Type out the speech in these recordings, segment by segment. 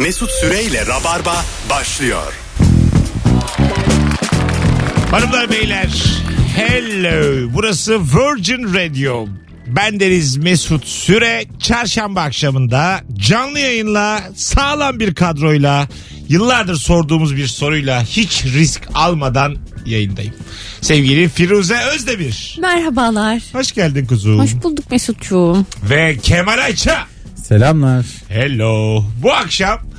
Mesut Süreyle Rabarba başlıyor. Hanımlar beyler hello burası Virgin Radio ben Deniz Mesut Süre çarşamba akşamında canlı yayınla sağlam bir kadroyla yıllardır sorduğumuz bir soruyla hiç risk almadan yayındayım. Sevgili Firuze Özdemir. Merhabalar. Hoş geldin kuzum. Hoş bulduk Mesut'cuğum. Ve Kemal Ayça. Selamlar. Hello. Bu akşam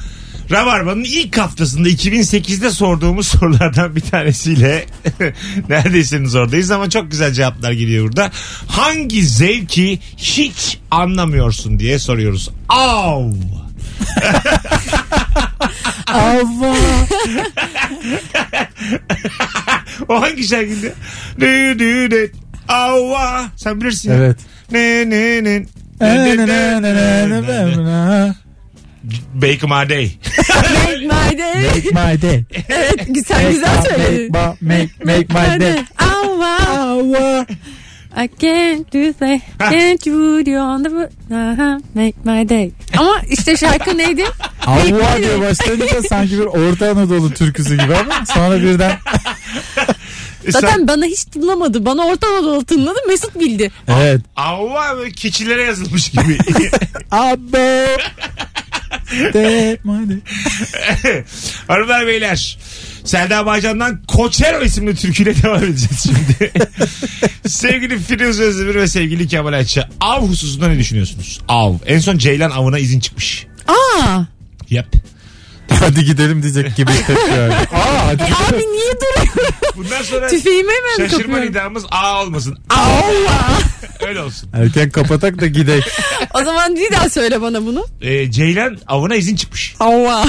Rabarba'nın ilk haftasında 2008'de sorduğumuz sorulardan bir tanesiyle neredeyseniz oradayız ama çok güzel cevaplar geliyor burada. Hangi zevki hiç anlamıyorsun diye soruyoruz. Av. Ava. O hangi şarkıydı? Dü dü dü. Ava. Sen bilirsin. Evet. Ne ne ne. Bake my day. Make my day. Make my day. Evet güzel güzel söyledin. Make, make, make my day. Ava. Ava. I can't do that. Can't you do on the Aha, make my day. Ama işte şarkı neydi? Ava diye başlayınca sanki bir Orta Anadolu türküsü gibi ama sonra birden Zaten bana hiç tınlamadı. Bana Orta Anadolu tınladı. Mesut bildi. evet. Böyle keçilere yazılmış gibi. Abo. Hanımlar beyler. Selda Bağcan'dan Koçero isimli türküyle devam edeceğiz şimdi. sevgili Firuze Özdemir ve sevgili Kemal Ayça. Av hususunda ne düşünüyorsunuz? Av. En son Ceylan avına izin çıkmış. Aa. Yap. Hadi gidelim diyecek gibi tepki verdi. Aa hadi E abi niye duruyor? Bundan sonra Tüfeğimi hemen şaşırma kapıyorum. nidamız A olmasın. Allah. Öyle olsun. Erken kapatak da gidek. O zaman bir daha söyle bana bunu. Ee, Ceylan avına izin çıkmış. Allah.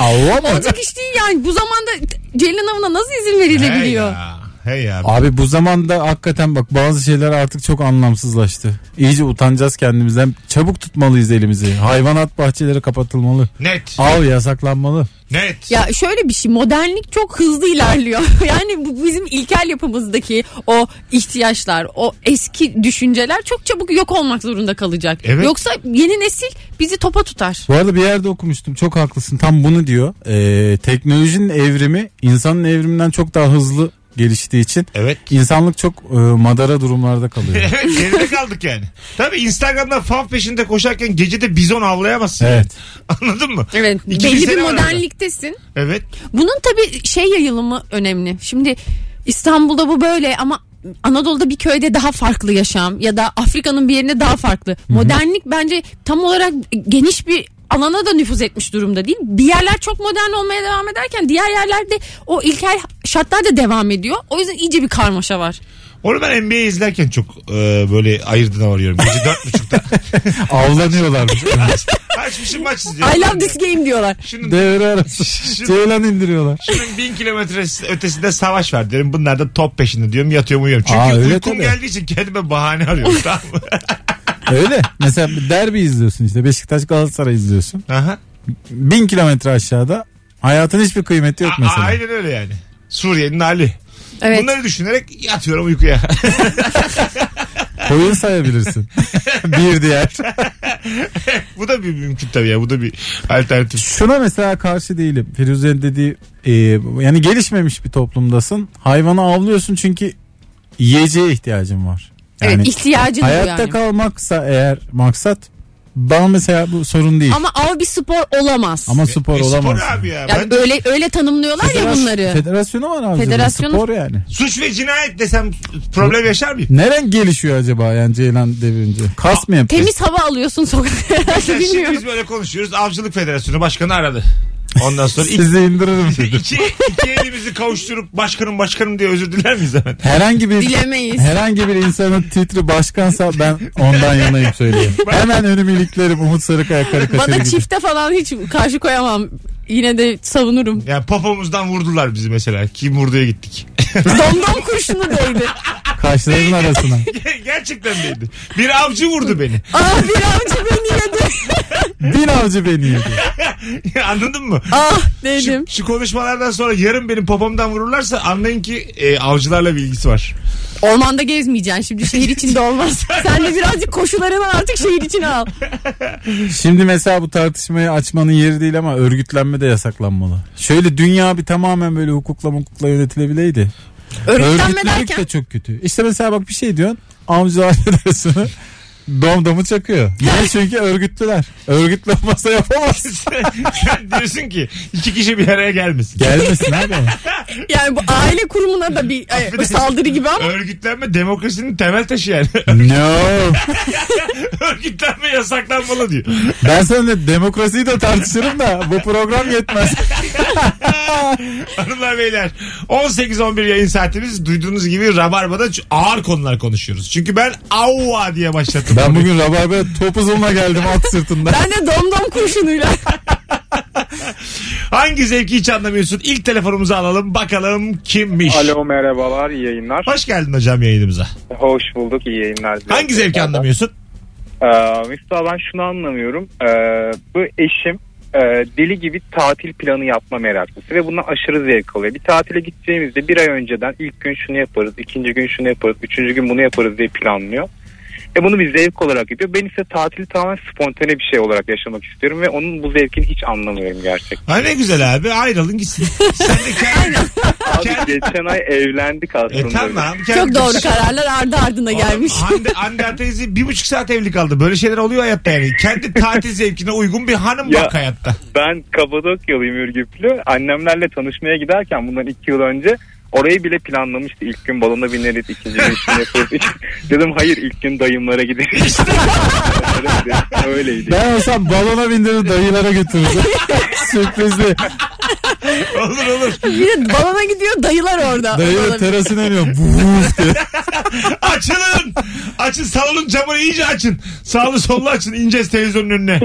Ava mı? Olacak iş değil yani. Bu zamanda Ceylan Avına nasıl izin Hey verilebiliyor? ya. Hey ya. Abi bu zamanda hakikaten bak bazı şeyler artık çok anlamsızlaştı. İyice utanacağız kendimizden. Çabuk tutmalıyız elimizi. Hayvanat bahçeleri kapatılmalı. Net. Av yasaklanmalı. Net. Ya şöyle bir şey modernlik çok hızlı ilerliyor. yani bu bizim ilkel yapımızdaki o ihtiyaçlar, o eski düşünceler çok çabuk yok olmak zorunda kalacak. Evet. Yoksa yeni nesil bizi topa tutar. Bu arada bir yerde okumuştum. Çok haklısın. Tam bunu diyor. Ee, teknolojinin evrimi insanın evriminden çok daha hızlı geliştiği için Evet. insanlık çok e, madara durumlarda kalıyor. Evet geride kaldık yani. Tabii Instagram'da fav peşinde koşarken gecede bizon avlayamazsın. Evet. Anladın mı? Evet. İki belli bir var arada. modernliktesin. Evet. Bunun tabii şey yayılımı önemli. Şimdi İstanbul'da bu böyle ama Anadolu'da bir köyde daha farklı yaşam ya da Afrika'nın bir yerinde daha farklı. Modernlik bence tam olarak geniş bir alana da nüfuz etmiş durumda değil. Bir yerler çok modern olmaya devam ederken diğer yerlerde o ilkel şartlar da devam ediyor. O yüzden iyice bir karmaşa var. Onu ben NBA izlerken çok e, böyle ayırdığına varıyorum. Gece dört buçukta. Avlanıyorlarmış. Açmışım maç izliyorum. I love this game diyorlar. Şunun, Devre arası. şunun, Ceylan indiriyorlar. şunun bin kilometre ötesinde savaş var diyorum. Bunlar da top peşinde diyorum. Yatıyorum uyuyorum. Çünkü Aa, uykum tabii. geldiği için kendime bahane arıyorum. tamam mı? Öyle. Mesela bir derbi izliyorsun işte. Beşiktaş Galatasaray izliyorsun. Aha. Bin kilometre aşağıda hayatın hiçbir kıymeti yok A- mesela. aynen öyle yani. Suriye'nin hali. Evet. Bunları düşünerek yatıyorum uykuya. Koyun sayabilirsin. bir diğer. bu da bir mümkün tabii ya. Bu da bir alternatif. Şuna mesela karşı değilim. Firuze'nin dediği e, yani gelişmemiş bir toplumdasın. Hayvanı avlıyorsun çünkü yiyeceğe ihtiyacın var. Yani evet ihtiyacın hayatta yani. kalmaksa eğer maksat bana mesela bu sorun değil. Ama av bir spor olamaz. Ama spor E, olamaz. Spor abi ya. yani Ben öyle öyle tanımlıyorlar ya Federasyon- bunları. Federasyonu var abi. Federasyonu- Spor yani. suç ve cinayet desem problem yaşar mıyım? Neren gelişiyor acaba yani Ceylan devirince? Kas mı yapıyor? Temiz hava alıyorsun sokakta. Mesela şimdi Bilmiyorum. biz böyle konuşuyoruz. Avcılık Federasyonu Başkanı aradı. Ondan sonra iki, Sizi indiririm dedi. iki, iki elimizi kavuşturup başkanım başkanım diye özür diler miyiz hemen? Herhangi bir Dilemeyiz. herhangi bir insanın titri başkansa ben ondan yanayım söyleyeyim. Hemen önümü iliklerim Umut Sarıkaya karikatürü Bana gibi. çifte falan hiç karşı koyamam. Yine de savunurum. Yani popomuzdan vurdular bizi mesela. Kim vurduya gittik. Domdom kurşunu değdi. Kaşların arasına. Gerçekten değildi. Bir avcı vurdu beni. Aa bir avcı beni yedi. Bin avcı beni yedi. Anladın mı? Ah Şu, dedim. şu konuşmalardan sonra yarın benim popomdan vururlarsa anlayın ki e, avcılarla bilgisi var. Ormanda gezmeyeceksin şimdi şehir içinde olmaz. Sen de birazcık koşularını artık şehir içine al. Şimdi mesela bu tartışmayı açmanın yeri değil ama örgütlenme de yasaklanmalı. Şöyle dünya bir tamamen böyle hukukla hukukla yönetilebileydi. Örgütlenme Örgütlemek derken de çok kötü. İşte mesela bak bir şey diyorsun. Avcılar Federasyonu domdomu çakıyor. Niye? Çünkü örgütlüler. Örgütlü olmasa yapamaz. Diyorsun ki iki kişi bir araya gelmesin. Gelmesin abi. yani bu aile kurumuna da bir e, saldırı gibi ama Örgütlenme demokrasinin temel taşı yani. No. Örgütlenme yasaklanmalı diyor. Ben seninle demokrasiyi de tartışırım da bu program yetmez. Hanımlar beyler 18-11 yayın saatimiz duyduğunuz gibi Rabarba'da ağır konular konuşuyoruz. Çünkü ben avva diye başlattım. Ben bugün Rabarba'ya top uzunla geldim at sırtında. ben de domdom kurşunuyla. Hangi zevki hiç anlamıyorsun? İlk telefonumuzu alalım bakalım kimmiş? Alo merhabalar iyi yayınlar. Hoş geldin hocam yayınımıza. Hoş bulduk iyi yayınlar. Hangi zevki anlamıyorsun? Ee, mesela ben şunu anlamıyorum. Ee, bu eşim e, deli gibi tatil planı yapma meraklısı ve bundan aşırı zevk alıyor. Bir tatile gideceğimizde bir ay önceden ilk gün şunu yaparız, ikinci gün şunu yaparız, üçüncü gün bunu yaparız diye planlıyor. Ve bunu bir zevk olarak yapıyor. Ben ise tatili tamamen spontane bir şey olarak yaşamak istiyorum ve onun bu zevkini hiç anlamıyorum gerçekten. Ha ne güzel abi ayrılın gitsin. Sen de kendi... Abi geçen ay evlendik aslında. E tamam. Çok doğru kararlar ardı ardına gelmiş. Hande, Hande teyze bir buçuk saat evli kaldı. Böyle şeyler oluyor hayatta yani. Kendi tatil zevkine uygun bir hanım Ya- bak hayatta. Ben Kapadokyalıyım Ürgüplü. Annemlerle tanışmaya giderken bundan iki yıl önce orayı bile planlamıştı. İlk gün balona bineriz, ikinci gün şunu yaparız. Dedim hayır ilk gün dayımlara gideriz. Öyleydi. Ben olsam balona bindirir dayılara götürürdüm. Sürprizli. Olur olur. Bir de balona gidiyor dayılar orada. Dayı Balona- terasına iniyor. Diye. Açılın. Açın salonun camını iyice açın. Sağlı sollu açın. İneceğiz televizyonun önüne.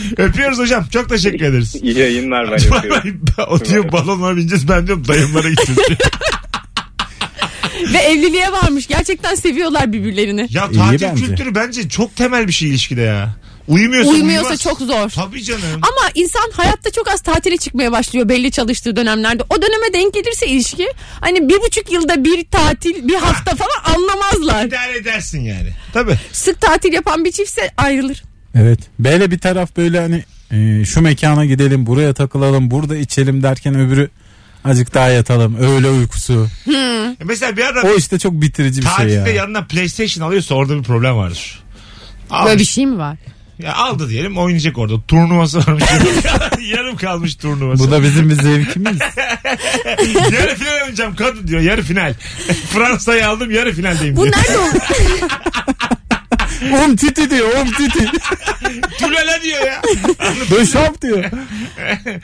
Öpüyoruz hocam. Çok teşekkür ederiz. İyi yayınlar ben yapıyorum. o diyor balonlara bineceğiz ben diyorum dayımlara gideceğiz. Ve evliliğe varmış. Gerçekten seviyorlar birbirlerini. ya İyi tatil bence. kültürü bence çok temel bir şey ilişkide ya. Uyumuyorsa Uyumuyorsa uyumaz. çok zor. Tabii canım. Ama insan hayatta çok az tatile çıkmaya başlıyor belli çalıştığı dönemlerde. O döneme denk gelirse ilişki hani bir buçuk yılda bir tatil bir hafta falan anlamazlar. İdare edersin yani. Tabii. Sık tatil yapan bir çiftse ayrılır. Evet. Böyle bir taraf böyle hani e, şu mekana gidelim buraya takılalım burada içelim derken öbürü azıcık daha yatalım öğle uykusu. E Mesela bir adam O işte çok bitirici bir şey tatilde ya. yanına PlayStation alıyorsa orada bir problem vardır. Almış. Böyle bir şey mi var? Ya aldı diyelim oynayacak orada. Turnuvası varmış. Yarım kalmış turnuvası. Bu da bizim bir zevkimiz. yarı final oynayacağım kadın diyor. Yarı final. Fransa'yı aldım yarı finaldeyim Bu diyor. nerede olur? Um titi diyor um titi. Tülala diyor ya. Döşap diyor.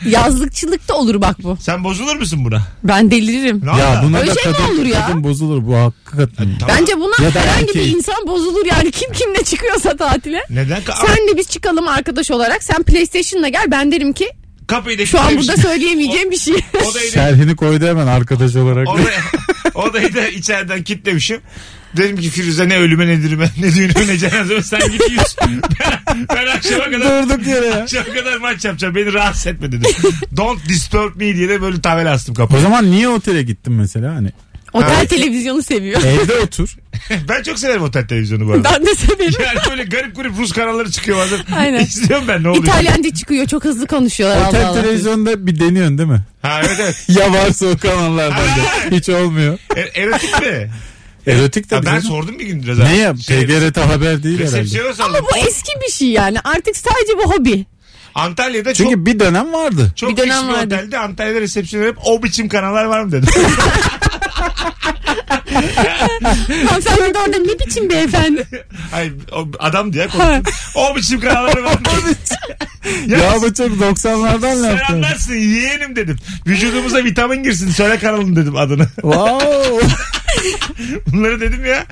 Yazlıkçılıkta olur bak bu. Sen bozulur musun buna? Ben deliririm. Ne Ya buna Öyle da şey mi kadın, olur ya? kadın bozulur bu hakikaten. Tamam. Bence buna Ya da herhangi bir erkeği. insan bozulur yani kim kimle çıkıyorsa tatile. Neden? Ka- Sen de biz çıkalım arkadaş olarak. Sen PlayStation'la gel. Ben derim ki Kapıyı da şu an burada söyleyemeyeceğim bir şey. Odayı da, Şerhini koydu hemen arkadaş olarak. odayı, odayı da içeriden kilitlemişim. Dedim ki Firuze ne ölüme ne dirime ne düğünüme ne cenazeme sen git yüz. ben, ben akşama kadar Durduk yere ya. akşama kadar maç yapacağım beni rahatsız etme dedim. Don't disturb me diye de böyle tabela astım O kapıya. zaman niye otele gittin mesela hani? Otel Evet. televizyonu seviyor. Evde otur. ben çok severim otel televizyonu bu arada. Ben de severim. Yani böyle garip garip Rus kanalları çıkıyor bazen. Aynen. İzliyorum ben ne oluyor. İtalyanca çıkıyor çok hızlı konuşuyorlar Otel Allah Allah. televizyonda bir deniyorsun değil mi? Ha evet evet. Ya varsa o kanallardan da. Hiç olmuyor. E- erotik mi? Erotik Ha, tabii. ben sordum bir gün biraz. Ne yap? TGRT haber değil herhalde. Resepsiyona sordum. Ama bu eski bir şey yani artık sadece bu hobi. Antalya'da çok Çünkü bir dönem vardı. çok Bir dönem lüks bir vardı. otelde Antalya'da resepsiyona hep o biçim kanallar var mı dedim. Hanımefendi de orada ne biçim beyefendi. Hayır o adam diye konuştum. o biçim kanalları var mı? ya, Ya bu çok 90'lardan sen yaptı. anlarsın yeğenim dedim. Vücudumuza vitamin girsin söyle kanalın dedim adını. Wow. Bunları dedim ya.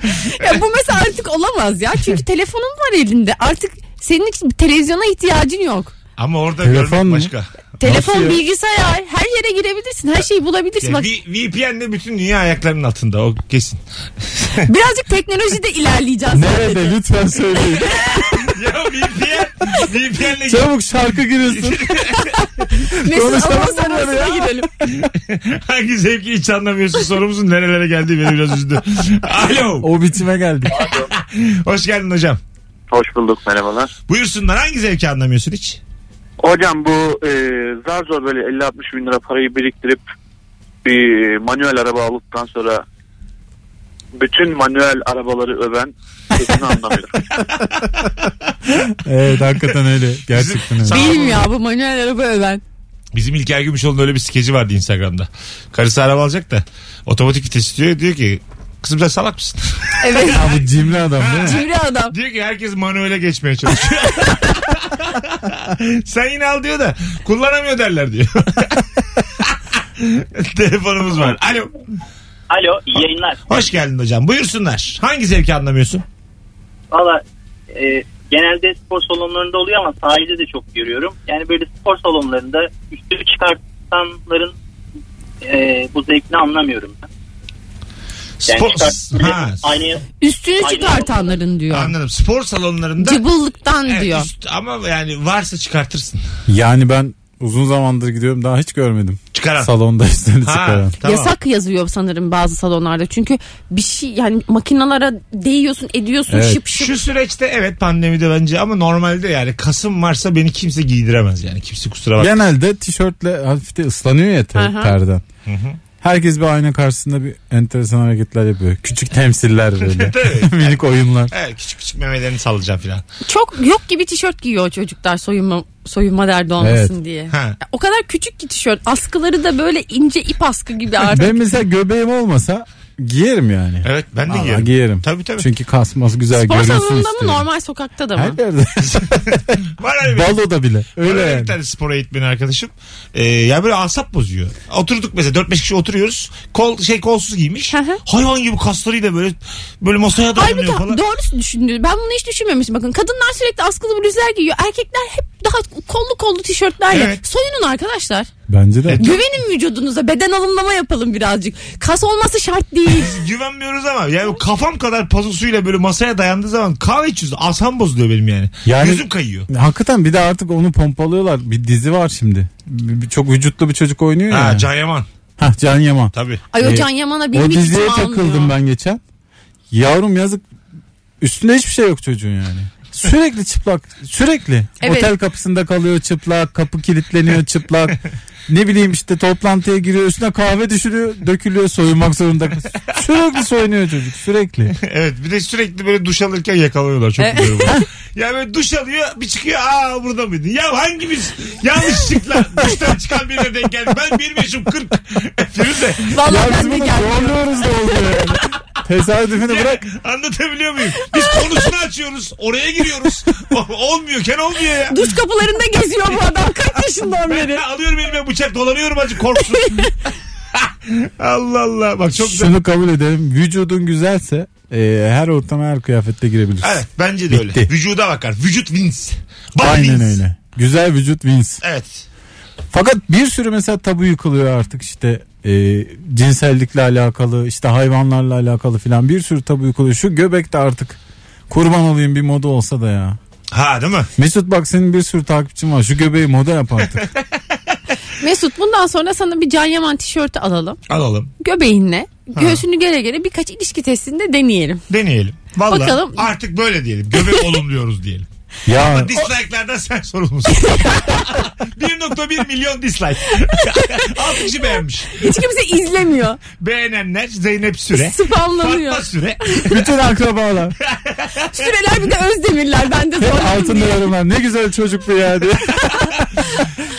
Ya bu mesela artık olamaz ya. Çünkü telefonun var elinde. Artık senin için televizyona ihtiyacın yok. Ama orada Telefon görmek mu? başka. Telefon, Nasıl ya? bilgisayar her yere girebilirsin. Her şeyi bulabilirsin. Bak, V- VPN'de bütün dünya ayaklarının altında o kesin. birazcık teknolojide ilerleyeceğiz. Nerede lütfen söyleyin. ya VPN, VPN'le Çabuk şarkı giriyorsun. Mesut Konuşalım Anons bunları arasına ya. girelim. hangi zevki hiç anlamıyorsun sorumuzun nerelere geldiği beni biraz üzdü. Alo. o biçime geldik. Hoş geldin hocam. Hoş bulduk merhabalar. Buyursunlar hangi zevki anlamıyorsun hiç? Hocam bu e, zar zor böyle 50-60 bin lira parayı biriktirip bir manuel araba aldıktan sonra bütün manuel arabaları öven sesini anlamıyorum. Evet hakikaten öyle. Gerçekten öyle. Mi ya bu manuel araba öven? Bizim İlker Gümüşoğlu'nun öyle bir skeci vardı Instagram'da. Karısı araba alacak da otomatik vites istiyor. Diyor ki kızım sen salak mısın? Evet. Ha, bu cimri adam değil mi? Cimri adam. diyor ki herkes manuele geçmeye çalışıyor. sen yine al diyor da kullanamıyor derler diyor. Telefonumuz var. Alo. Alo iyi yayınlar. Hoş geldin hocam. Buyursunlar. Hangi zevki anlamıyorsun? Valla e, genelde spor salonlarında oluyor ama sahilde de çok görüyorum. Yani böyle spor salonlarında üstünü çıkartanların e, bu zevkini anlamıyorum ben. Yani Spor... çıkart- Ha, aynı Üstünü Aynen. çıkartanların diyor. anladım. Spor salonlarında Cıbıllıktan Evet, diyor. üst- ama yani varsa çıkartırsın. Yani ben uzun zamandır gidiyorum daha hiç görmedim. Çıkaran. Salonda üstünü Ha, çıkaran. tamam. Yasak yazıyor sanırım bazı salonlarda. Çünkü bir şey yani makinalara değiyorsun ediyorsun Evet. şıp şıp. Şu süreçte evet pandemide bence ama normalde yani Kasım varsa beni kimse giydiremez yani. Kimse kusura bakmasın. Genelde tişörtle hafif de ıslanıyor ya ter- Aha. terden. Herkes bir ayna karşısında bir enteresan hareketler yapıyor. Küçük temsiller böyle. Minik oyunlar. Evet küçük küçük memelerini sallayacağım filan. Çok yok gibi tişört giyiyor çocuklar soyunma soyunma derdi olmasın Evet. diye. Ha. O kadar küçük ki tişört. Askıları da böyle ince ip askı gibi artık. Ben mesela göbeğim olmasa giyerim yani. Evet ben de Vallahi giyerim. giyerim. Tabii tabii. Çünkü kasması güzel Spor görünsün salonunda mı normal sokakta da mı? Her yerde. Var öyle bir, Baloda bile. öyle Öyle bir yani. tane spor eğitmeni arkadaşım. Ee, ya böyle asap bozuyor. Oturduk mesela 4-5 kişi oturuyoruz. Kol şey kolsuz giymiş. Hı hı. Hayvan gibi kaslarıyla böyle böyle masaya Halbuki dayanıyor falan. doğru düşündü. Ben bunu hiç düşünmemiştim. Bakın kadınlar sürekli askılı bluzlar giyiyor. Erkekler hep daha kollu kollu tişörtlerle. Evet. Soyunun arkadaşlar. Bence de. Güvenin vücudunuza. Beden alımlama yapalım birazcık. Kas olması şart değil. Güvenmiyoruz ama yani kafam kadar pazusuyla böyle masaya dayandığı zaman kahve içiyoruz. Asam bozuluyor benim yani. Yani- Gözüm kayıyor. Hakikaten bir de artık onu pompalıyorlar. Bir dizi var şimdi. Bir- bir- çok vücutlu bir çocuk oynuyor ya. Ha Can Yaman. Hah, Can Yaman. Tabii. Ay o Ee, Can Yaman'a benim O diziye almıyor. takıldım ben geçen. Yavrum yazık. Üstünde hiçbir şey yok çocuğun yani. Sürekli çıplak. Sürekli. Evet. Otel kapısında kalıyor çıplak. Kapı kilitleniyor çıplak. ne bileyim işte toplantıya giriyor üstüne kahve düşürüyor dökülüyor soyunmak zorunda. Sürekli soyunuyor çocuk sürekli. Evet bir de sürekli böyle duş alırken yakalıyorlar. Çok biliyorum. bunu. ya böyle duş alıyor bir çıkıyor aa burada mıydın? Ya hangimiz yanlışlıkla duştan çıkan birine denk geldi? Ben bir yaşım 40. Firuze Vallahi ben de bunu geldim. zorluyoruz da oluyor yani. Tesadüfünü bırak. anlatabiliyor muyum? Biz konusunu açıyoruz. Oraya giriyoruz. Olmuyorken olmuyor ya. Duş kapılarında geziyor bu adam kaç yaşından Ben beri. alıyorum elime bıçak dolanıyorum acı korksun. Allah Allah. Bak çok güzel. Şunu kabul edelim. Vücudun güzelse e, her ortama her kıyafette girebilirsin. Evet bence de öyle. Bitti. Vücuda bakar. Vücut wins. Body Aynen wins. öyle. Güzel vücut wins. Evet. Fakat bir sürü mesela tabu yıkılıyor artık işte e, cinsellikle alakalı işte hayvanlarla alakalı filan bir sürü tabu yıkılıyor. Şu göbek de artık kurban olayım bir moda olsa da ya. Ha değil mi? Mesut bak senin bir sürü takipçin var şu göbeği moda yap artık. Mesut bundan sonra sana bir Can Yaman tişörtü alalım. Alalım. Göbeğinle göğsünü gere gere birkaç ilişki testinde deneyelim. Deneyelim. Vallahi Bakalım. artık böyle diyelim. Göbek olumluyoruz diyelim. Ya Dislike'lardan sen sorumlusun. 1.1 milyon dislike. 6 kişi beğenmiş. Hiç kimse izlemiyor. Beğenenler Zeynep Süre. Spamlanıyor. Fatma Süre. bütün akrabalar Süreler bir de Özdemirler. Ben de zorlandım altında yorumlar ne güzel çocuk bu ya diye.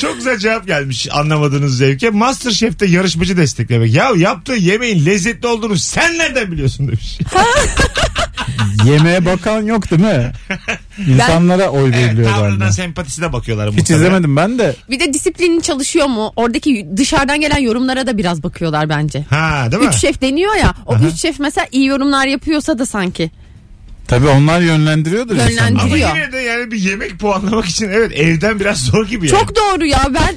Çok güzel cevap gelmiş anlamadığınız zevke. Masterchef'te yarışmacı desteklemek. Ya yaptığı yemeğin lezzetli olduğunu sen nereden biliyorsun demiş. Yemeğe bakan yok değil mi? İnsanlara oy Evet, veriliyor tavrından galiba. sempatisine bakıyorlar. Hiç muhtemelen. izlemedim ben de. Bir de disiplinin çalışıyor mu? Oradaki dışarıdan gelen yorumlara da biraz bakıyorlar bence. Ha değil mi? Üç şef deniyor ya. O üç şef mesela iyi yorumlar yapıyorsa da sanki. Tabii onlar yönlendiriyordur Yönlendiriyor. insanları. Ama yine de yani bir yemek puanlamak için evet evden biraz zor gibi yani. Çok doğru ya ben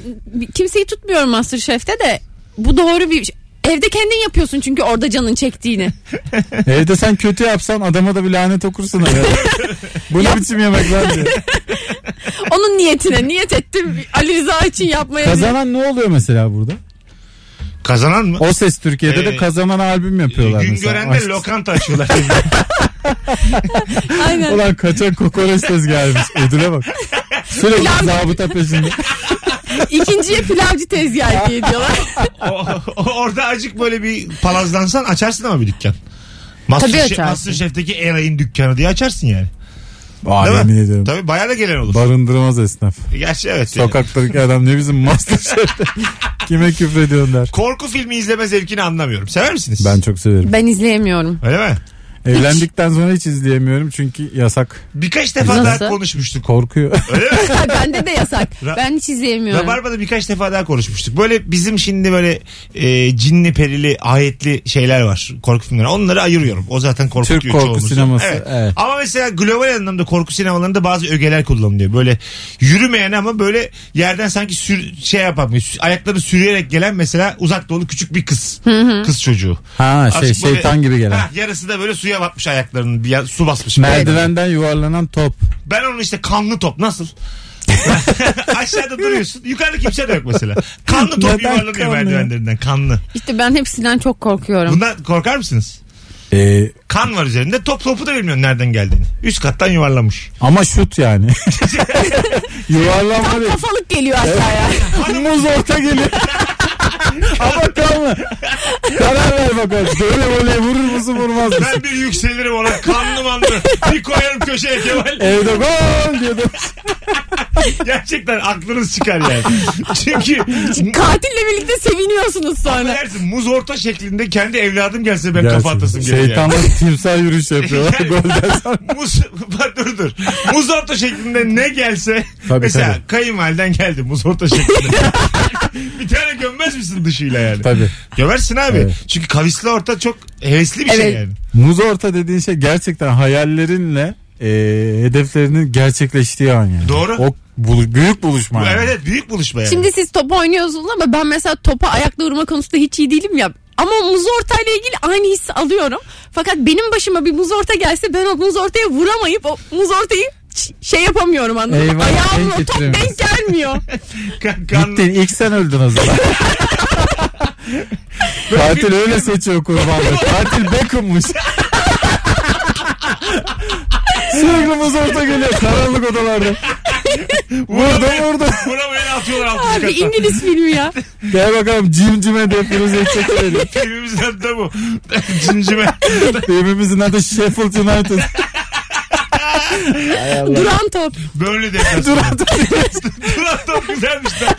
kimseyi tutmuyorum Masterchef'te de bu doğru bir Evde kendin yapıyorsun çünkü orada canın çektiğini. Evde sen kötü yapsan adama da bir lanet okursun. Ya. Bu ne biçim yemek lan diye. Onun niyetine niyet ettim Ali Rıza için yapmaya. Kazanan ne oluyor mesela burada? Kazanan mı? O Ses Türkiye'de Ee, de kazanan albüm yapıyorlar Gün mesela. görende Aşk- lokanta açıyorlar. Aynen. Ulan kaçak kokoreç gelmiş. Ödüle bak. Sürekli Pilav- zabıta peşinde. İkinciye pilavcı tezgahı hediye ediyorlar. O- o- orada acık böyle bir palazlansan açarsın ama bir dükkan. Tabii Masterchef, açarsın. Masterchef'teki Eray'ın dükkanı diye açarsın yani. Aa, Değil mi? yemin ediyorum. Tabii bayağı da gelen olur. Barındırmaz esnaf. Gerçi evet. Sokaktaki adam ne bizim Masterchef'te. Kime küfrediyorsun der. Korku filmi izleme zevkini anlamıyorum. Sever misiniz? Ben çok severim. Ben izleyemiyorum. Öyle mi? Evlendikten sonra hiç izleyemiyorum çünkü yasak. Birkaç defa Nasıl? daha konuşmuştuk. Korkuyor. Bende de yasak. Ra- Ben hiç izleyemiyorum. Rabarba'da birkaç defa daha konuşmuştuk. Böyle bizim şimdi böyle e, cinli perili ayetli şeyler var. Korku filmleri. Onları ayırıyorum. O zaten korkutuyor Türk korku sineması, Evet. evet. Ama mesela global anlamda korku sinemalarında bazı ögeler kullanılıyor. Böyle yürümeyen ama böyle yerden sanki sür, şey yapamıyor. Sü- Ayaklarını sürüyerek gelen mesela uzak doğulu küçük bir kız. Kız çocuğu. Ha şey Azıcık böyle- şeytan gibi gelen. Ha, yarısı da böyle suya batmış ayaklarının. Bir ya- su basmış. Merdivenden yuvarlanan top. Ben onu işte kanlı top nasıl? Aşağıda duruyorsun. Yukarıda kimse de yok mesela. Kanlı top Neden yuvarlanıyor kanlı? merdivenlerinden. Kanlı. İşte ben hepsinden çok korkuyorum. Bundan korkar mısınız? Ee, Kan var üzerinde. Top topu da bilmiyorsun nereden geldiğini. Üst kattan yuvarlamış. ama şut yani. Yuvarlanma Tam değil. kafalık geliyor aşağıya. Muz orta geliyor. ama kalma. Karar ver bakalım. Böyle voleyi vurur musun vurmaz mısın? Ben bir yükselirim ona. Kanlı manlı. Bir koyarım köşeye Kemal. Evde gol diyordum. Gerçekten aklınız çıkar yani. Çünkü Katille birlikte seviniyorsunuz sonra. affedersin muz orta şeklinde kendi evladım gelse ben kafa atasım geliyor yani. Şeytanlar timsah yürüyüşü yapıyorlar. Golden sonra. Muz, bak dur dur. Muz orta şeklinde ne gelse. Tabii, mesela tabii. kayınvaliden geldi muz orta şeklinde. bir tane gömmez misin dışıyla yani? Tabii. Gömersin abi. Evet. Çünkü kavisli orta çok hevesli bir şey Evet. yani. Muz orta dediğin şey gerçekten hayallerinle e, hedeflerinin gerçekleştiği an yani. Doğru. O bulu- büyük buluşma. Bu, yani. evet evet büyük buluşma yani. Şimdi siz top oynuyorsunuz ama ben mesela topa ayakla vurma konusunda hiç iyi değilim ya. Ama muz ortayla ilgili aynı hissi alıyorum. Fakat benim başıma bir muz orta gelse ben o muz ortaya vuramayıp o muz ortayı şey yapamıyorum anladın mı? Eyvah, Ayağımla denk top getiremiyorsun. denk gelmiyor. Kan- kan- Gittin ilk sen öldün o zaman. Katil öyle seçiyor kurbanlığı. Katil Beckham'mış. Sürekli muz orta geliyor karanlık odalarda. Vurdum vurdum. Vuramayanı atıyorlar altıncı Abi katta. İngiliz filmi ya. Gel bakalım cimcime definize çekelim. Filmimizin adı da bu. Cincime. Filmimizin adı Sheffield United. Duran top. Böyle deplasman. Duran Duran top güzelmiş lan.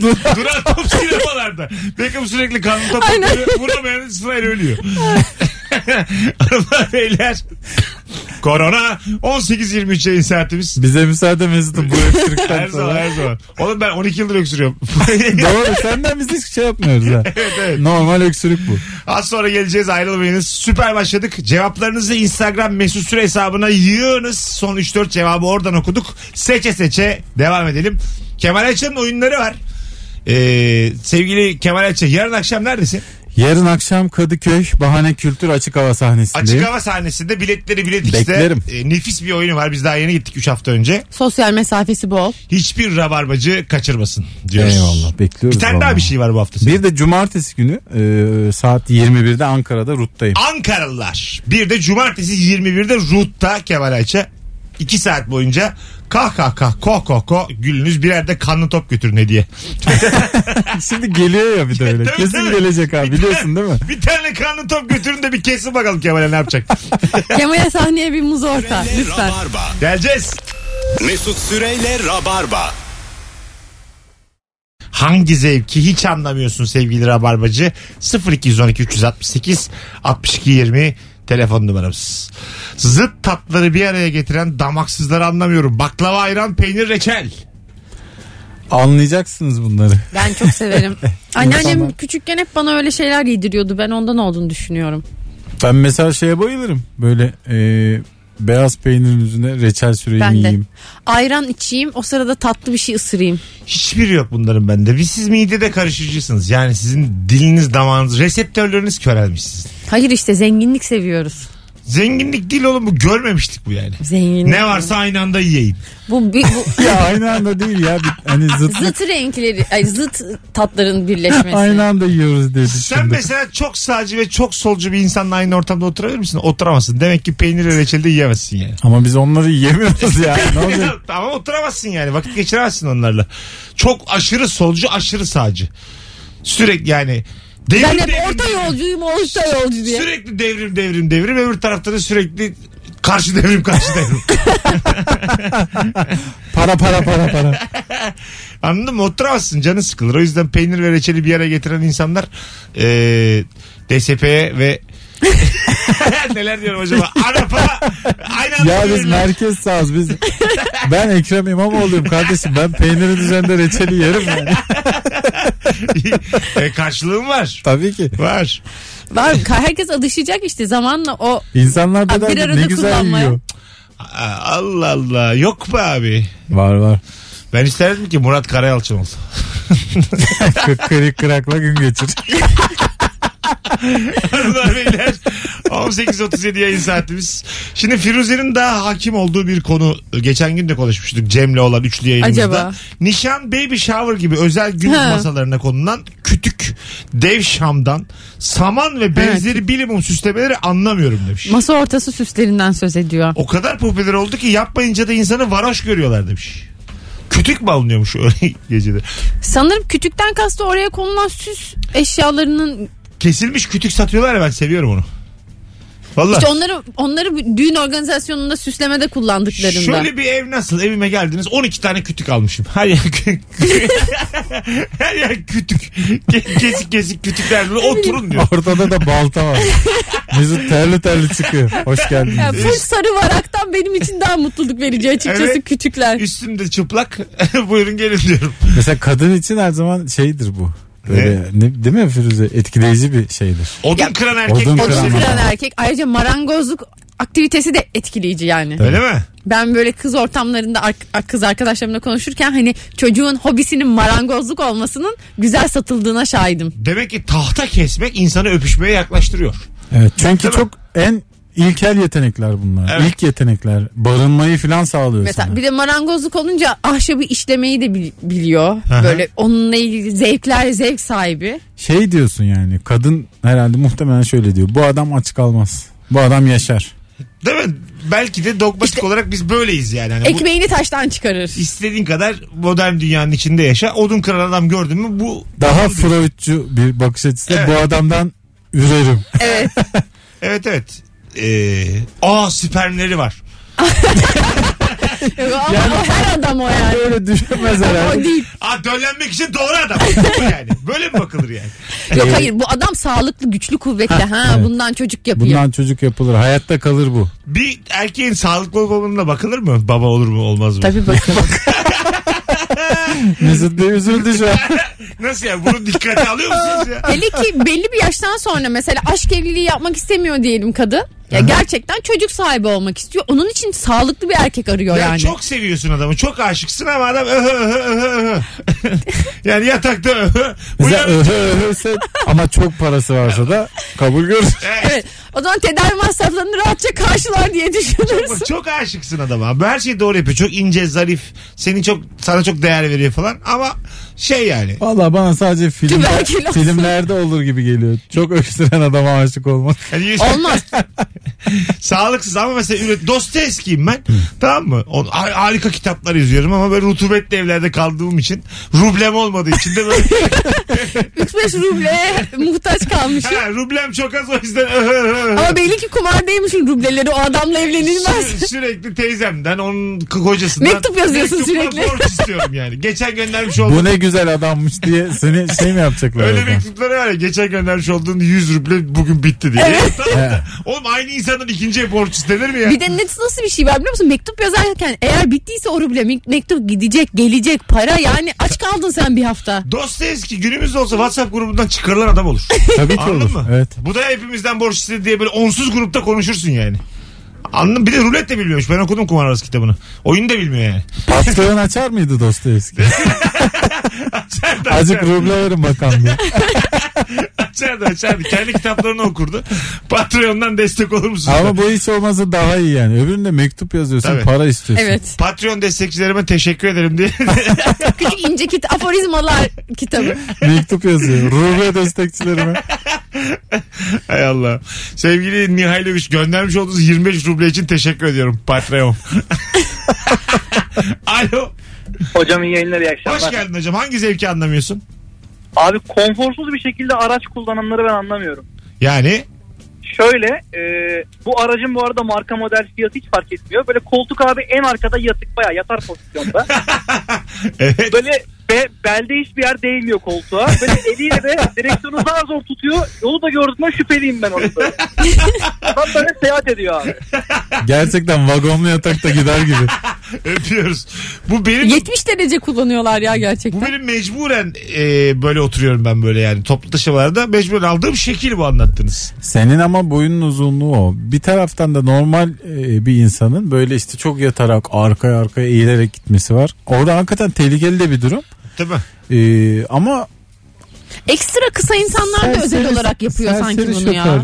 Duran top sinemalarda. Beckham sürekli kanlı top atıyor. Vuramayan sırayla ölüyor. Hanımlar beyler. Korona 18-23 yayın saatimiz. Bize müsaade Mesut'um bu Her öksürükten zaman sonra. her zaman. Oğlum ben 12 yıldır öksürüyorum. Doğru senden biz hiç şey yapmıyoruz ha. evet evet. Normal öksürük bu. Az sonra geleceğiz ayrılmayınız. Süper başladık. Cevaplarınızı Instagram mesut süre hesabına yığınız. Son 3-4 cevabı oradan okuduk. Seçe seçe devam edelim. Kemal Ayça'nın oyunları var. Ee, sevgili Kemal Ayça yarın akşam neredesin? Yarın akşam Kadıköy Bahane Kültür Açık Hava sahnesindeyim. Açık hava sahnesinde biletleri bilet X'te. Beklerim. Ee, nefis bir oyunu var. Biz daha yeni gittik 3 hafta önce. Sosyal mesafesi bol. Hiçbir rabarbacı kaçırmasın diyoruz. Eyvallah bekliyoruz. Bir tane daha vallahi. bir şey var bu hafta. sonu. Bir de cumartesi günü e, saat 21'de Ankara'da RUT'tayım. Ankaralılar. Bir de cumartesi 21'de Rut'ta Kemal Ayça. 2 saat boyunca kah kah kah koh koh koh gülünüz birer de kanlı top götürün hediye. Şimdi geliyor ya bir de öyle. Tabii, Kesin tabii. gelecek abi biliyorsun değil mi? Bir tane kanlı top götürün de bir kesin bakalım Kemal'e ne yapacak. Kemal'e sahneye bir muz orta. Lütfen. Rabarba. Geleceğiz. Mesut Süreyle Rabarba. Hangi zevki hiç anlamıyorsun sevgili Rabarbacı? 0212 368 62 20 telefon numaramız. Zıt tatları bir araya getiren damaksızları anlamıyorum. Baklava, ayran, peynir, reçel. Anlayacaksınız bunları. Ben çok severim. Anneannem küçükken hep bana öyle şeyler yediriyordu. Ben ondan olduğunu düşünüyorum. Ben mesela şeye bayılırım. Böyle e, beyaz peynirin üzerine reçel süreyim Ben de. yiyeyim. Ayran içeyim o sırada tatlı bir şey ısırayım. Hiçbiri yok bunların bende. Biz siz midede karışıcısınız. Yani sizin diliniz, damağınız, reseptörleriniz körelmiş sizin. Hayır işte zenginlik seviyoruz. Zenginlik değil oğlum bu. Görmemiştik bu yani. Zenginlik. Ne varsa aynı anda yiyeyim. Bu, bir- bu Ya aynı anda değil ya. Bir, hani zıtlık zıt renkleri, ay zıt tatların birleşmesi. aynı anda yiyoruz diye Sen düşündüm. mesela çok sağcı ve çok solcu bir insanla aynı ortamda oturabilir misin? Oturamazsın. Demek ki peynir ve reçeli de yiyemezsin yani. Ama biz onları yiyemiyoruz ya. Ne olacak? Ama oturamazsın yani. Vakit geçiremezsin onlarla. Çok aşırı solcu, aşırı sağcı. Sürekli yani. Devrim, Ben hep devrim, orta yolcuyum orta yolcu diye. Sürekli devrim devrim devrim. Öbür tarafta da sürekli karşı devrim karşı devrim. Para para para para. Anladın mı? Oturamazsın. Canı sıkılır. O yüzden peynir ve reçeli bir yere getiren insanlar eee DSP'ye ve neler diyorum acaba? Arap'a aynı anda Ya biz yürürler. merkez sağız biz. Ben Ekrem İmamoğlu'yum kardeşim. Ben peynirin üzerinde reçeli yerim yani. e, karşılığım var. Tabii ki. Var. Var, herkes alışacak işte zamanla o İnsanlar da bir arada ne güzel kullanmaya. yiyor. Aa, Allah Allah. Yok be abi. Var var. Ben isterdim ki Murat Karayalçın. Kırk kırık kırakla gün geçir. Hanımlar beyler 18.37 yayın saatimiz. Şimdi Firuze'nin daha hakim olduğu bir konu geçen gün de konuşmuştuk Cem'le olan üçlü yayınımızda. Acaba? Nişan baby shower gibi özel gün Ha. masalarına konulan kütük, dev şamdan, saman ve benzeri bilimum süslemeleri anlamıyorum demiş. masa ortası süslerinden söz ediyor. o kadar popüler oldu ki yapmayınca da insanı varoş görüyorlar demiş. Kütük mü alınıyormuş öyle gecede? Sanırım kütükten kastı oraya konulan süs eşyalarının Kesilmiş kütük satıyorlar ya ben seviyorum onu. Vallahi. işte onları onları düğün organizasyonunda süslemede kullandıklarında. Şöyle bir ev nasıl? Evime geldiniz 12 tane kütük almışım. Her yer, her yer kütük. Ke- Kesik kesik kütükler. Oturun diyor. Ortada da balta var. Mesut terli terli çıkıyor. Hoş geldiniz. Ya full sarı varaktan benim için daha mutluluk verici açıkçası Evet. kütükler. Üstümde çıplak. Buyurun gelin diyorum. Mesela kadın için her zaman şeydir bu. Böyle ne? değil mi Firuze? Etkileyici bir şeydir. Odun kıran erkek. odun kıran- Odun kıran erkek. Ayrıca marangozluk aktivitesi de etkileyici yani. Öyle mi? Ben böyle kız ortamlarında ar- kız arkadaşlarımla konuşurken hani çocuğun hobisinin marangozluk olmasının güzel satıldığına şahidim. Demek ki tahta kesmek insanı öpüşmeye yaklaştırıyor. Evet. Çünkü çok en ilkel yetenekler bunlar. Evet. İlk yetenekler. Barınmayı falan sağlıyor Mesela sana. bir de marangozluk olunca ahşabı işlemeyi de bil- biliyor. Aha. Böyle onunla ilgili zevkler zevk sahibi. Şey diyorsun yani kadın herhalde muhtemelen şöyle diyor. Bu adam aç kalmaz. Bu adam yaşar. Değil mi? Belki de dogmatik olarak biz böyleyiz yani. Hani bu Ekmeğini taştan çıkarır. istediğin kadar modern dünyanın içinde yaşa. Odun kıran adam gördün mü bu Daha Freudcu bir bakış açısı. Evet. Bu adamdan ürerim. Evet. Evet evet. Ee, aa spermleri var. o her adam o yani. Öyle düşünmez herhalde. O değil. Aa döllenmek için doğru adam. Bu yani. Böyle mi bakılır yani? Yok hayır bu adam sağlıklı güçlü kuvvetli. Ha evet. bundan çocuk yapıyor. Bundan çocuk yapılır. Hayatta kalır bu. Bir erkeğin sağlıklı olup olmadığına bakılır mı? Baba olur mu olmaz mı? Tabii bakın. Mesut Bey üzüldü şu an. Nasıl ya? Bunu dikkate alıyor musunuz ya? Hele ki belli bir yaştan sonra mesela aşk evliliği yapmak istemiyor diyelim kadın. Ya gerçekten çocuk sahibi olmak istiyor. Onun için sağlıklı bir erkek arıyor Ya yani. çok seviyorsun adamı. Çok aşıksın ama adam öhö öhö öhö öhö. yani yatakta öhö. Mesela Uyanınca- öhö öhöse ama çok parası varsa da kabul görür. Evet. O zaman tedavi masraflarını rahatça karşılar diye düşünürsün. Çok aşıksın adama. Her şeyi doğru yapıyor. Çok ince, zarif. Seni çok sana çok değer veriyor falan. Ama şey yani. Valla bana sadece Tüberküloz. filmlerde olur gibi geliyor. Çok öksüren adama aşık olmak. Hani yüz- Olmaz. sağlıksız ama mesela üret Dostoyevski'yim ben. Tamam mı? O, har- harika kitaplar yazıyorum ama böyle rutubetli evlerde kaldığım için rublem olmadığı için de böyle 3-5 rubleye muhtaç kalmışım. ha, rublem çok az o yüzden. Ama belli ki kumardaymışsın rubleleri o adamla evlenilmez. Sü- sürekli teyzemden onun k- kocasından Mektup yazıyorsun mektupla sürekli. borç istiyorum yani. Geçen göndermiş olduğum Bu ne güzel adammış diye seni şey mi yapacaklar? Öyle orada? mektupları var ya geçen göndermiş olduğun 100 ruble bugün bitti diye. Tamam da, Oğlum aynı insanın ikinci borç istenir mi ya? Bir de net nasıl bir şey var biliyor musun? Mektup yazarken eğer bittiyse o ruble me- mektup gidecek, gelecek para yani aç kaldın sen bir hafta. Dostoyevski günümüzde olsa WhatsApp grubundan çıkarılan adam olur. Tabii ki Anladın olur. mı? Evet. Bu da hepimizden borç istedi diye böyle onsuz grupta konuşursun yani. Anladın Bir de rulet de bilmiyormuş. Ben okudum kumar arası kitabını. Oyunu da bilmiyor yani. Patron açar mıydı Dostoyevski? Açardı, Azıcık ruble verin bakalım diye. açardı, açardı. Kendi kitaplarını okurdu. Patreon'dan destek olur musun? Ama bu hiç olmazsa daha iyi yani. Öbüründe mektup yazıyorsun Tabii. para istiyorsun. Evet. Patreon destekçilerime teşekkür ederim diye. Küçük ince kit aforizmalar kitabı. Mektup yazıyor. Ruble destekçilerime. Hay Allah. Sevgili Mihailoviç göndermiş olduğunuz 25 ruble için teşekkür ediyorum. Patreon. Alo. Hocam iyi yayınlar iyi akşamlar. Hoş geldin hocam. Hangi zevki anlamıyorsun? Abi konforsuz bir şekilde araç kullananları ben anlamıyorum. Yani Şöyle e, bu aracın bu arada marka model fiyatı hiç fark etmiyor. Böyle koltuk abi en arkada yatık baya yatar pozisyonda. evet. Böyle be, belde hiçbir yer değmiyor koltuğa. Böyle eliyle de direksiyonu zar zor tutuyor. Yolu da gördüğümde şüpheliyim ben onu böyle. Adam böyle seyahat ediyor abi. Gerçekten vagonlu yatakta gider gibi. Öpüyoruz. Bu benim 70 derece kullanıyorlar ya bu gerçekten. benim mecburen e, böyle oturuyorum ben böyle yani toplu taşımalarda mecburen aldığım şekil bu anlattınız. Senin ama boyunun uzunluğu o. Bir taraftan da normal e, bir insanın böyle işte çok yatarak arkaya arkaya eğilerek gitmesi var. Orada hakikaten tehlikeli de bir durum. Değil mi? E, ama Ekstra kısa insanlar da özel serseri- olarak yapıyor sanki bunu ya. şoför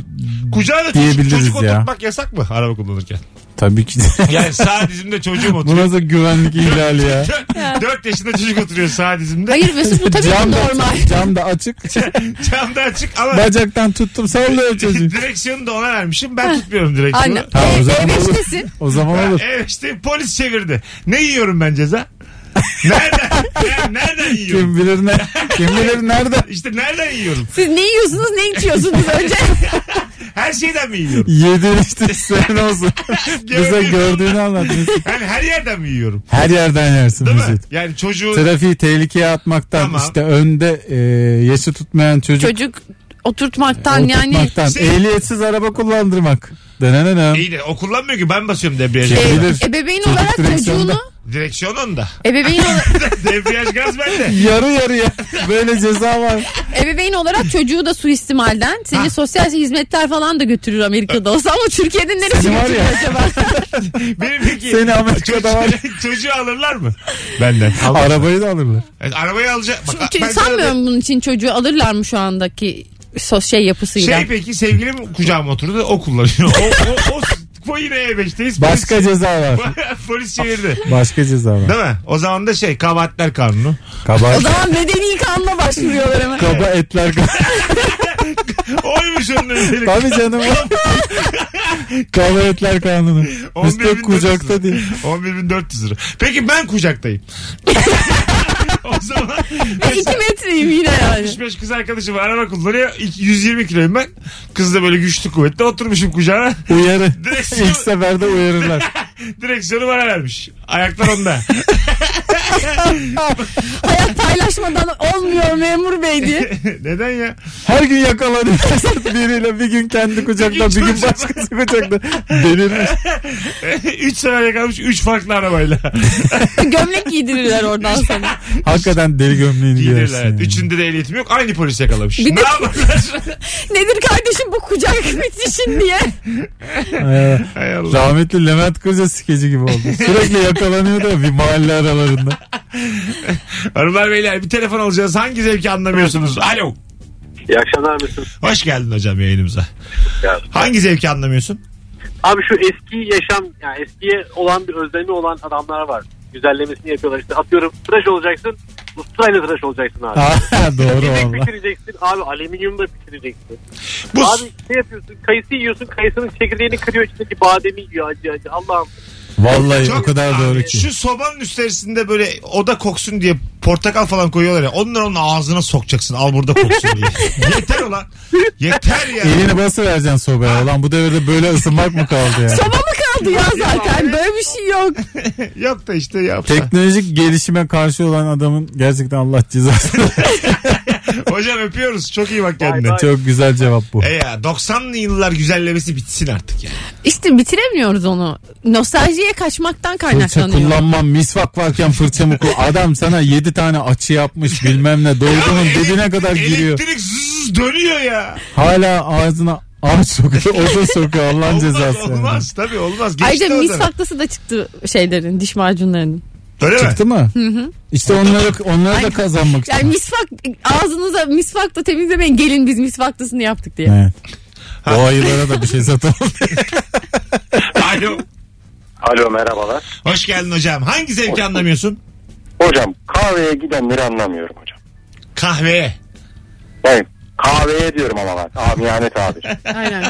Kucağına çocuk, Diyebiliriz çocuk ya. oturtmak yasak mı araba kullanırken? Tabii ki de. Yani sağ dizimde çocuğum Bu oturuyor. nasıl güvenlik ihlali ya. 4 yaşında çocuk oturuyor sağ dizimde. Hayır Mesut bu tabii ki Cam da, normal. cam da açık. Camda açık ama Bacaktan tuttum sallıyor çocuğu. direksiyonu da ona vermişim. Ben tutmuyorum direksiyonu. Aynen. Ha, o E, zaman olur. E5'tesin. O zaman olur. Evet işte polis çevirdi. Ne yiyorum ben ceza? Nereden? Ya nereden yiyorum? Kim bilir ne? Kim bilir nerede? İşte nereden yiyorum? Siz ne yiyorsunuz ne içiyorsunuz önce? Her şeyden mi yiyorum? Yediğin işte senin olsun. Bize gördüğünü anlat. Yani her yerden mi yiyorum? Her yerden yersin Değil mi? Mesut. Yani çocuğu Trafiği tehlikeye atmaktan Tamam. işte önde e, yaşı tutmayan çocuk Çocuk oturtmaktan yani oturtmaktan Şey- ehliyetsiz araba kullandırmak. Denenenem. iyi de o kullanmıyor ki ben basıyorum debriyaja. Şey- e, Bilir. ebeveyn Çocuk olarak direksiyonda. çocuğunu Direksiyon onda. ebeveyn olarak Debriyaj gaz bende. Yarı yarıya böyle ceza var. ebeveyn olarak çocuğu da suistimalden seni Ha. sosyal hizmetler falan da götürür Amerika'da olsa ama Türkiye'de neresi Seni var götürür ya. acaba? Benim peki Seni Amerika'da var. çocuğu alırlar mı? Benden. Almaz. Arabayı da alırlar. Yani arabayı alacak. Bak, Çünkü sana sanmıyorum bunun için çocuğu alırlar mı şu andaki sos şey yapısıyla. Şey peki sevgilim kucağıma oturdu o kullanıyor. O, o, o, o yine E5'teyiz. Başka ceza var. Polis çevirdi. Başka ceza var. Değil mi? O zaman da şey kabahatler kanunu. Kaba, O zaman medeni kanuna başvuruyorlar hemen. kaba etler. Oymuş onun özelliği. Tabii canım. kaba etler kanunu. 11.400 Üstelik kucakta değil. 11.400 lira. Peki ben kucaktayım. o zaman Ben iki metreyim yine yani. 65 kız arkadaşım var, araba kullanıyor. İki- 120 kiloyum ben. Kız da böyle güçlü kuvvetli oturmuşum kucağına. Uyarı. Direksiyon- İlk seferde uyarırlar. Direksiyonu bana vermiş. Ayaklar onda. Hayat paylaşmadan olmuyor memur bey diye. Neden ya? Her gün yakalanıyor biriyle bir gün kendi kucakta bir gün başkası kucakta. Delirmiş. 3 sefer yakalamış 3 farklı arabayla. Gömlek giydirirler oradan sonra. Hakikaten deli gömleğini giyersin. Giydirirler. Evet. yani. Üçünde de ehliyetim yok. Aynı polis yakalamış. Bir ne de- yaparlar? Nedir kardeşim bu kucak bitişin diye. Hay Allah. rahmetli Levent Kırca skeci gibi oldu. Sürekli yakalanıyor da bir mahalle aralarında. Hanımlar beyler bir telefon alacağız. Hangi zevki anlamıyorsunuz? Alo. İyi akşamlar Mesut. Hoş geldin hocam yayınımıza. Ya. Hangi zevki anlamıyorsun? Abi şu eski yaşam yani eskiye olan bir özlemi olan adamlar var. Güzellemesini yapıyorlar işte atıyorum tıraş olacaksın usturayla tıraş olacaksın abi. Doğru Yemek valla. pişireceksin abi alüminyum da pişireceksin. Bu Abi ne yapıyorsun kayısı yiyorsun kayısının çekirdeğini kırıyor içindeki bademi yiyor acı acı Allah'ım. Vallahi Çok- o kadar abi, doğru ki. Şu sobanın üstlerinde böyle oda koksun diye portakal falan koyuyorlar ya. Onları onun ağzına sokacaksın. Al burada koksun diye. Yeter ulan. Yeter ya. Elini bası vereceksin sobaya. Ulan bu devirde böyle ısınmak mı kaldı ya? Soba mı kaldı ya zaten? Böyle bir şey yok. Yok da işte yapsa. Teknolojik gelişime karşı olan adamın gerçekten Allah cezasını. Hocam öpüyoruz. Çok iyi bak kendine. bay. Çok güzel cevap bu. E ya 90'lı yıllar güzellemesi bitsin artık yani. İşte bitiremiyoruz onu. Nostaljiye kaçmaktan Fırça kaynaklanıyor. kullanmam misvak varken fırça mı kullan? Adam sana 7 tane açı yapmış bilmem ne dolgunun dibine kadar giriyor. Elektrik zzz dönüyor ya. Hala ağzına ağaç sokuyor. O da sokuyor Allah'ın Olmaz cezası. yani. olmaz tabii olmaz. Geçti Ayrıca mis faktası da çıktı şeylerin diş macunlarının. Öyle mi? Çıktı mı? İşte onları, onları da kazanmak Yani istiyor. misvak ağzınıza misvakla temizlemeyin gelin biz misfaktasını yaptık diye. Evet. O ayılara da bir şey satalım. Alo. Alo merhabalar. Hoş geldin hocam. Hangi zevki anlamıyorsun? Hocam kahveye gidenleri anlamıyorum hocam. Kahveye. Ben kahveye diyorum ama ben. Amiyane tabir. Aynen.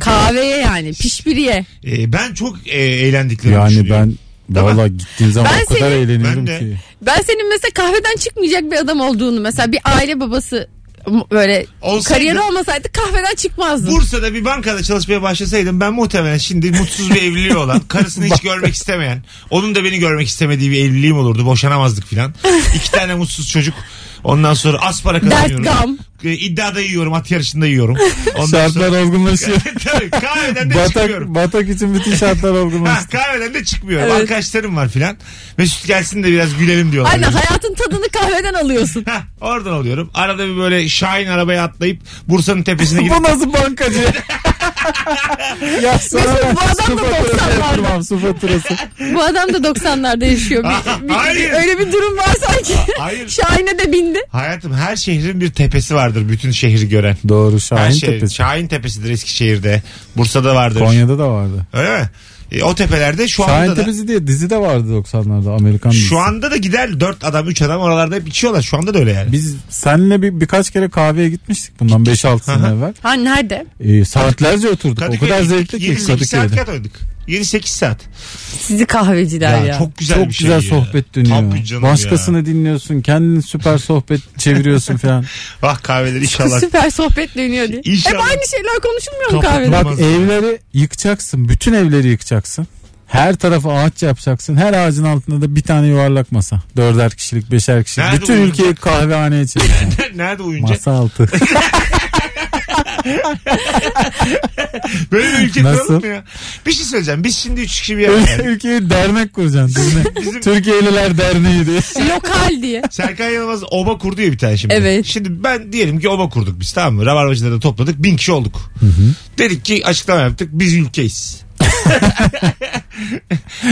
Kahveye yani pişpiriye. Ee, ben çok e, eğlendiklerini yani düşünüyorum. ben valla gittiğim zaman Ben o kadar seni- eğleniyorum Ben de. ki. Ben senin mesela kahveden çıkmayacak bir adam olduğunu mesela bir aile babası m- böyle Olsaydı- kariyeri olmasaydı kahveden çıkmazdın. Bursa'da bir bankada çalışmaya başlasaydım ben muhtemelen şimdi mutsuz bir evliliği olan, karısını hiç görmek istemeyen, onun da beni görmek istemediği bir evliliğim olurdu. Boşanamazdık filan. İki tane mutsuz çocuk. Ondan sonra az para kazanıyorum. Dert gam. E, İddiada yiyorum, at yarışında yiyorum. Ondan Şartlar sonra... olgunlaşıyor. Tabii kahveden de batak, çıkmıyorum. batak için bütün şartlar Ha, olgunlaşıyor. kahveden de çıkmıyorum. Evet. Arkadaşlarım var filan. Mesut gelsin de biraz gülelim diyorlar. Aynen hayatın tadını kahveden alıyorsun. Heh, oradan alıyorum. Arada bir böyle Şahin arabaya atlayıp Bursa'nın tepesine gidip Bu nasıl bankacı? Ya sana Mesut, bu adam da faturası 90'larda. yatırmam su faturası. Bu adam da 90'larda yaşıyor. Bir, bir- Hayır. öyle bir durum var sanki. Hayır. Şahin'e de bindi. Hayatım her şehrin bir tepesi vardır bütün şehri gören. Doğru Her Şahin şey, Tepesi. Şahin Tepesi'dir Eskişehir'de. Bursa'da vardır. Konya'da da vardı. Öyle mi? E, o tepelerde şu Şahin anda da Tepesi diye dizi de vardı 90'larda Amerikan dizisi. şu anda da gider 4 adam 3 adam oralarda hep içiyorlar. Şu anda da öyle yani. Biz seninle bir, birkaç kere kahveye gitmiştik bundan 5-6 sene evvel. Ha nerede? Ee, saatlerce oturduk. o kadar zevkli ki 7-8 saat Kadıköy'de. kat oynadık. 7-8 saat. Sizi kahveciler ya. Ya, çok güzel Çok bir şey güzel ya. sohbet dönüyor. Tabii canım Başkasını dinliyorsun. Kendin süper sohbet çeviriyorsun falan. ya. Bak kahveler inşallah. Süper sohbet dönüyor diye. İnşallah. Hep aynı şeyler konuşulmuyor mu kahvede? Bak- Olmaz. evleri yıkacaksın. Bütün evleri yıkacaksın. Her tarafı ağaç yapacaksın. Her ağacın altında da bir tane yuvarlak masa. Dörder kişilik, beşer kişilik. Nerede Bütün uyuyacak? ülkeyi kahvehaneye çevireceksin. Nerede uyunca? masa altı. Böyle bir ülke Nasıl? kuralım mı ya? Bir şey söyleyeceğim. Biz şimdi 3 kişi bir yere geldik. ülkeyi dernek kuracaksın. dernek. Bizim- Türkiye'liler Derneği diye. Lokal diye. Serkan Yılmaz oba kurdu ya bir tane şimdi. Evet. Şimdi ben diyelim ki oba kurduk biz tamam mı? Rabarbacıları da topladık. Bin kişi olduk. Dedik ki açıklama yaptık. Biz ülkeyiz.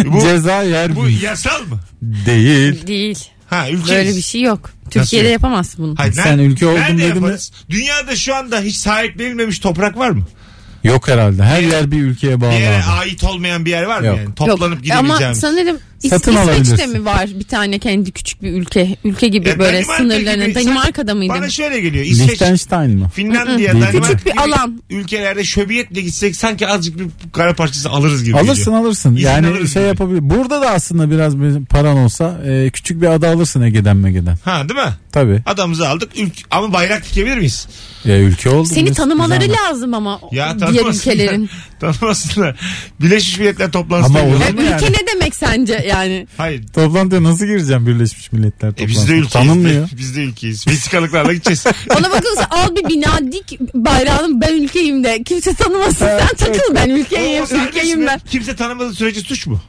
bu, Ceza yer bu yasal mı? değil. Değil. Ha ülkeyiz. Böyle bir şey yok. Türkiye'de yok? yapamazsın bunu. Hayır, Sen nerede- ülke oldum nerede dedin mi? Dünyada şu anda hiç sahiplenilmemiş toprak var mı? Yok herhalde. Her yer bir ülkeye bağlı. Bir yere abi. ait olmayan bir yer var mı Yok. yani? Toplanıp Yok. Ama gidebileceğimiz. sanırım İs- Satın İsveç'te alabilirsin. mi var bir tane kendi küçük bir ülke? Ülke gibi Ya böyle Danimarka sınırlarının. gibi- Danimarka'da mıydı? Bana şöyle geliyor. İsveç, Liechtenstein mı? Finlandiya, Değil. Danimarka Küçük bir gibi alan. ülkelerde şöbiyetle gitsek sanki azıcık bir kara parçası alırız gibi Alırsın geliyor. alırsın. İzin yani alırız şey yapabilir. Burada da aslında biraz bir paran olsa e, küçük bir ada alırsın Ege'den Mege'den. Ha değil mi? Tabii. Adamımızı aldık. Ülk ama bayrak dikebilir miyiz? Ya ülke oldu. Seni Biz- tanımaları güzel. lazım ama Ya diğer tanımasınlar. ülkelerin. Tanımasınlar. Birleşmiş Milletler toplantısına Ama gidiyoruz. olur mu Ülke yani? ne demek sence yani? Hayır. Toplantıya nasıl gireceğim Birleşmiş Milletler E toplantısına? biz de ülkeyiz. Tanınmıyor. Biz de ülkeyiz. Vesikalıklarla gideceğiz. Ona bakılırsa al bir bina dik bayrağını ben ülkeyim de. Kimse tanımasın sen takıl ben ülkeyim. O serbest ülkeyim ben. Kimse tanımadığı sürece suç mu?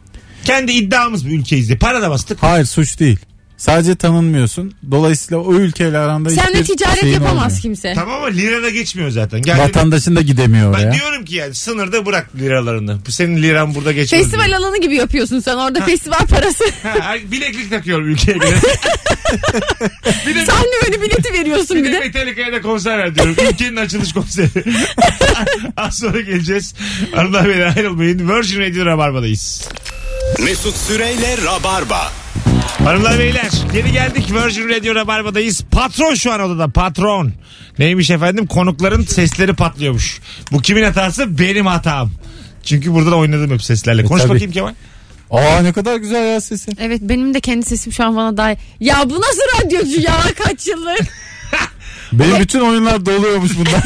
Kendi iddiamız bu ülkeyiz diye. Para da bastık. Hayır suç değil. Sadece tanınmıyorsun. Dolayısıyla o ülkeyle aranda Seninle hiçbir ticaret şeyin yapamaz olmuyor. kimse. Tamam ama lira da geçmiyor zaten. Gel Vatandaşın da gidemiyor ben oraya. diyorum ki yani sınırda bırak liralarını. Bu senin liran burada geçmiyor. Festival diyor. alanı gibi yapıyorsun sen orada festival parası. Ha, her- bileklik takıyorum ülkeye göre. bir de, Sahne önü bileti veriyorsun bir bir de de. Metallica'ya da konser ver diyorum. Ülkenin açılış konseri. Az sonra geleceğiz. Arada beni ayrılmayın. Virgin Radio Rabarba'dayız. Mesut Süreyle Rabarba. Hanımlar beyler geri geldik Virgin Radio Rabarba'dayız. Patron şu an odada patron. Neymiş efendim konukların sesleri patlıyormuş. Bu kimin hatası? Benim hatam. Çünkü burada da oynadım hep seslerle. Konuş tabii. bakayım Kemal. Aa ne kadar güzel ya sesi. Evet benim de kendi sesim şu an bana daha Ya bu nasıl radyocu ya kaç yıldır? Benim bütün oyunlar doluyormuş bundan.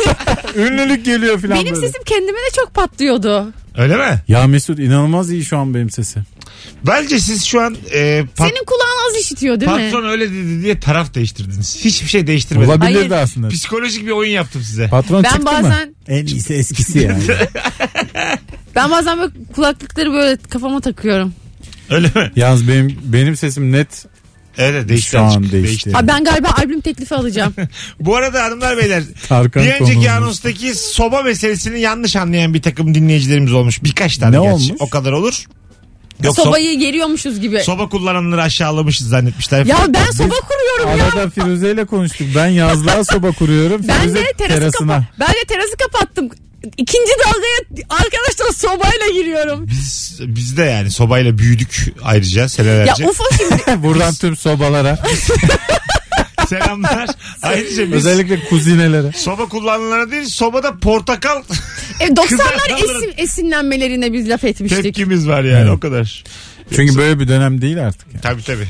Ünlülük geliyor falan benim böyle. sesim kendime de çok patlıyordu. Öyle mi? Ya Mesut inanılmaz iyi şu an benim sesi. Bence siz şu an e, pat- Senin kulağın az işitiyor değil mi? Patron öyle dedi diye taraf değiştirdiniz. Hiçbir şey değiştirmediniz. Olabilirdi Hayır. aslında. Psikolojik bir oyun yaptım size. Patron Ben çıktı mı? bazen- En iyisi eskisi yani. Ben bazen böyle kulaklıkları böyle kafama takıyorum. Öyle mi? Yalnız benim benim sesim net Evet değişti. Şu an azıcık. değişti. Abi ben galiba albüm teklifi alacağım. Bu arada hanımlar beyler Tarkan bir önceki konuğumuz. anonstaki soba meselesini yanlış anlayan bir takım dinleyicilerimiz olmuş. Birkaç tane Ne gerçi. olmuş? O kadar olur. Yok Sobayı geriyormuşuz gibi. so- soba kullananları aşağılamışız zannetmişler. ya ben soba kuruyorum ya. Arada Firuze ile konuştuk. Ben yazlığa soba kuruyorum. Ben Firuze de terası terasına. kapa ben de terası kapattım. İkinci dalgaya arkadaşlar sobayla giriyorum. Biz, biz de yani sobayla büyüdük ayrıca senelerce. Ya UFO şimdi Buradan tüm sobalara. Selamlar. Ayrıca biz özellikle kuzinelere. soba kullananlara değil sobada portakal e, 90'lar Kızartanların- esin, esinlenmelerine biz laf etmiştik. tepkimiz var yani Evet. o kadar. Çünkü böyle bir dönem değil artık. yani. Tabii tabii.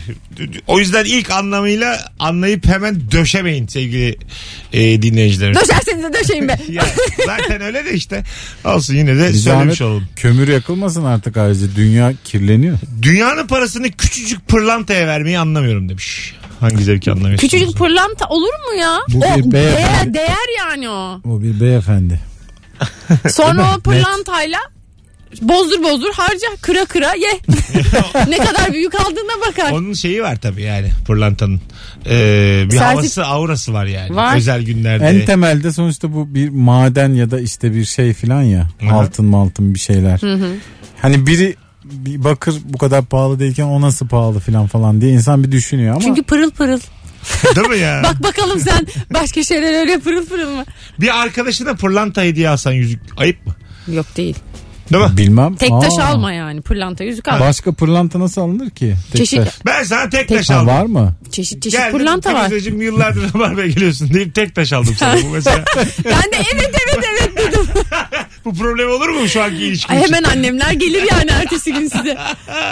O yüzden ilk anlamıyla anlayıp hemen döşemeyin sevgili e, dinleyicilerimiz. Döşerseniz de döşeyin be. Ya, zaten öyle de işte. Olsun yine de Bir söylemiş zahmet olalım. kömür yakılmasın artık ayrıca. Dünya kirleniyor. Dünyanın parasını küçücük pırlantaya vermeyi anlamıyorum demiş. Hangi zevki anlamıyorsunuz? Küçücük pırlanta olur mu ya? Bu o bir beyefendi. değer, değer yani o. O bir beyefendi. Sonra o pırlantayla bozdur bozdur harca kıra kıra ye. ne kadar büyük aldığına bakar. Onun şeyi var tabii yani pırlantanın. Ee, bir Sertif- havası aurası var yani. Var. Özel günlerde. En temelde sonuçta bu bir maden ya da işte bir şey filan ya. Hı hı. Altın maltın bir şeyler. Hani biri bir bakır bu kadar pahalı değilken o nasıl pahalı filan falan diye insan bir düşünüyor ama Çünkü pırıl pırıl. Değil mi ya? Bak bakalım sen başka şeyler öyle pırıl pırıl mı? Bir arkadaşına pırlanta hediye alsan yüzük ayıp mı? Yok değil. Değil mi? bilmem. Tek taş Aa, alma yani pırlanta yüzük al. Başka pırlanta nasıl alınır ki? Tek Çeşit- taş. Ben sana tek, Tek- taş Ha, aldım. var mı? Çeşit çeşit Geldim, pırlanta var. Filizeciğim yıllardır Rabarba'ya geliyorsun deyip tek taş aldım sana. Bu mesela Ben de evet evet evet dedim. Bu problem olur mu şu anki ilişkin Ay için? hemen annemler gelir yani ertesi gün size.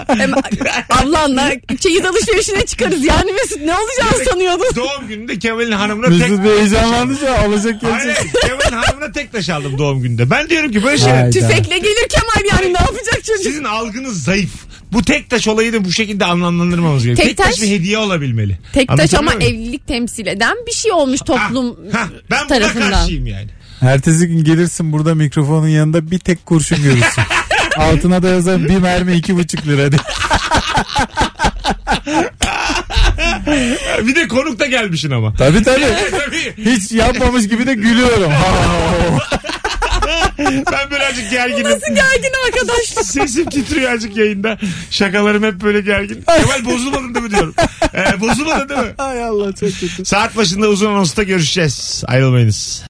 Hemen ablanla çeyiz alışverişine çıkarız. Yani Mesut ne olacağını sanıyordun? Doğum gününde Kemal'in hanımına tek Mesut bir heyecanlandı an alacak gelecek. Kemal'in hanımına tek taş aldım doğum gününde. Ben diyorum ki böyle şeyler Hayda. Tüfekle gelir Kemal yani ne yapacak çocuk? sizin algınız zayıf. Bu tek taş olayını bu şekilde anlamlandırmamız gerekiyor. Tek Tek, taş, taş- bir hediye olabilmeli. Tek taş Anlatabiliyor ama muyum? evlilik temsil eden bir şey olmuş toplum Ha, ha, ben buna tarafından. karşıyım yani. Ertesi gün gelirsin burada mikrofonun yanında bir tek kurşun görürsün. Altına da yazar bir mermi iki buçuk lira diye. Bir de konuk da gelmişsin ama. Tabii tabii. Hiç yapmamış gibi de gülüyorum. Ben birazcık gerginim. Nasıl gergin arkadaşlar? Sesim titriyor azıcık yayında. Şakalarım hep böyle gergin. Kemal bozulmadın değil mi diyorum. Ee, bozulmadın değil mi? Ay Allah çok kötü. Saat başında uzun anonsta görüşeceğiz. Ayrılmayınız.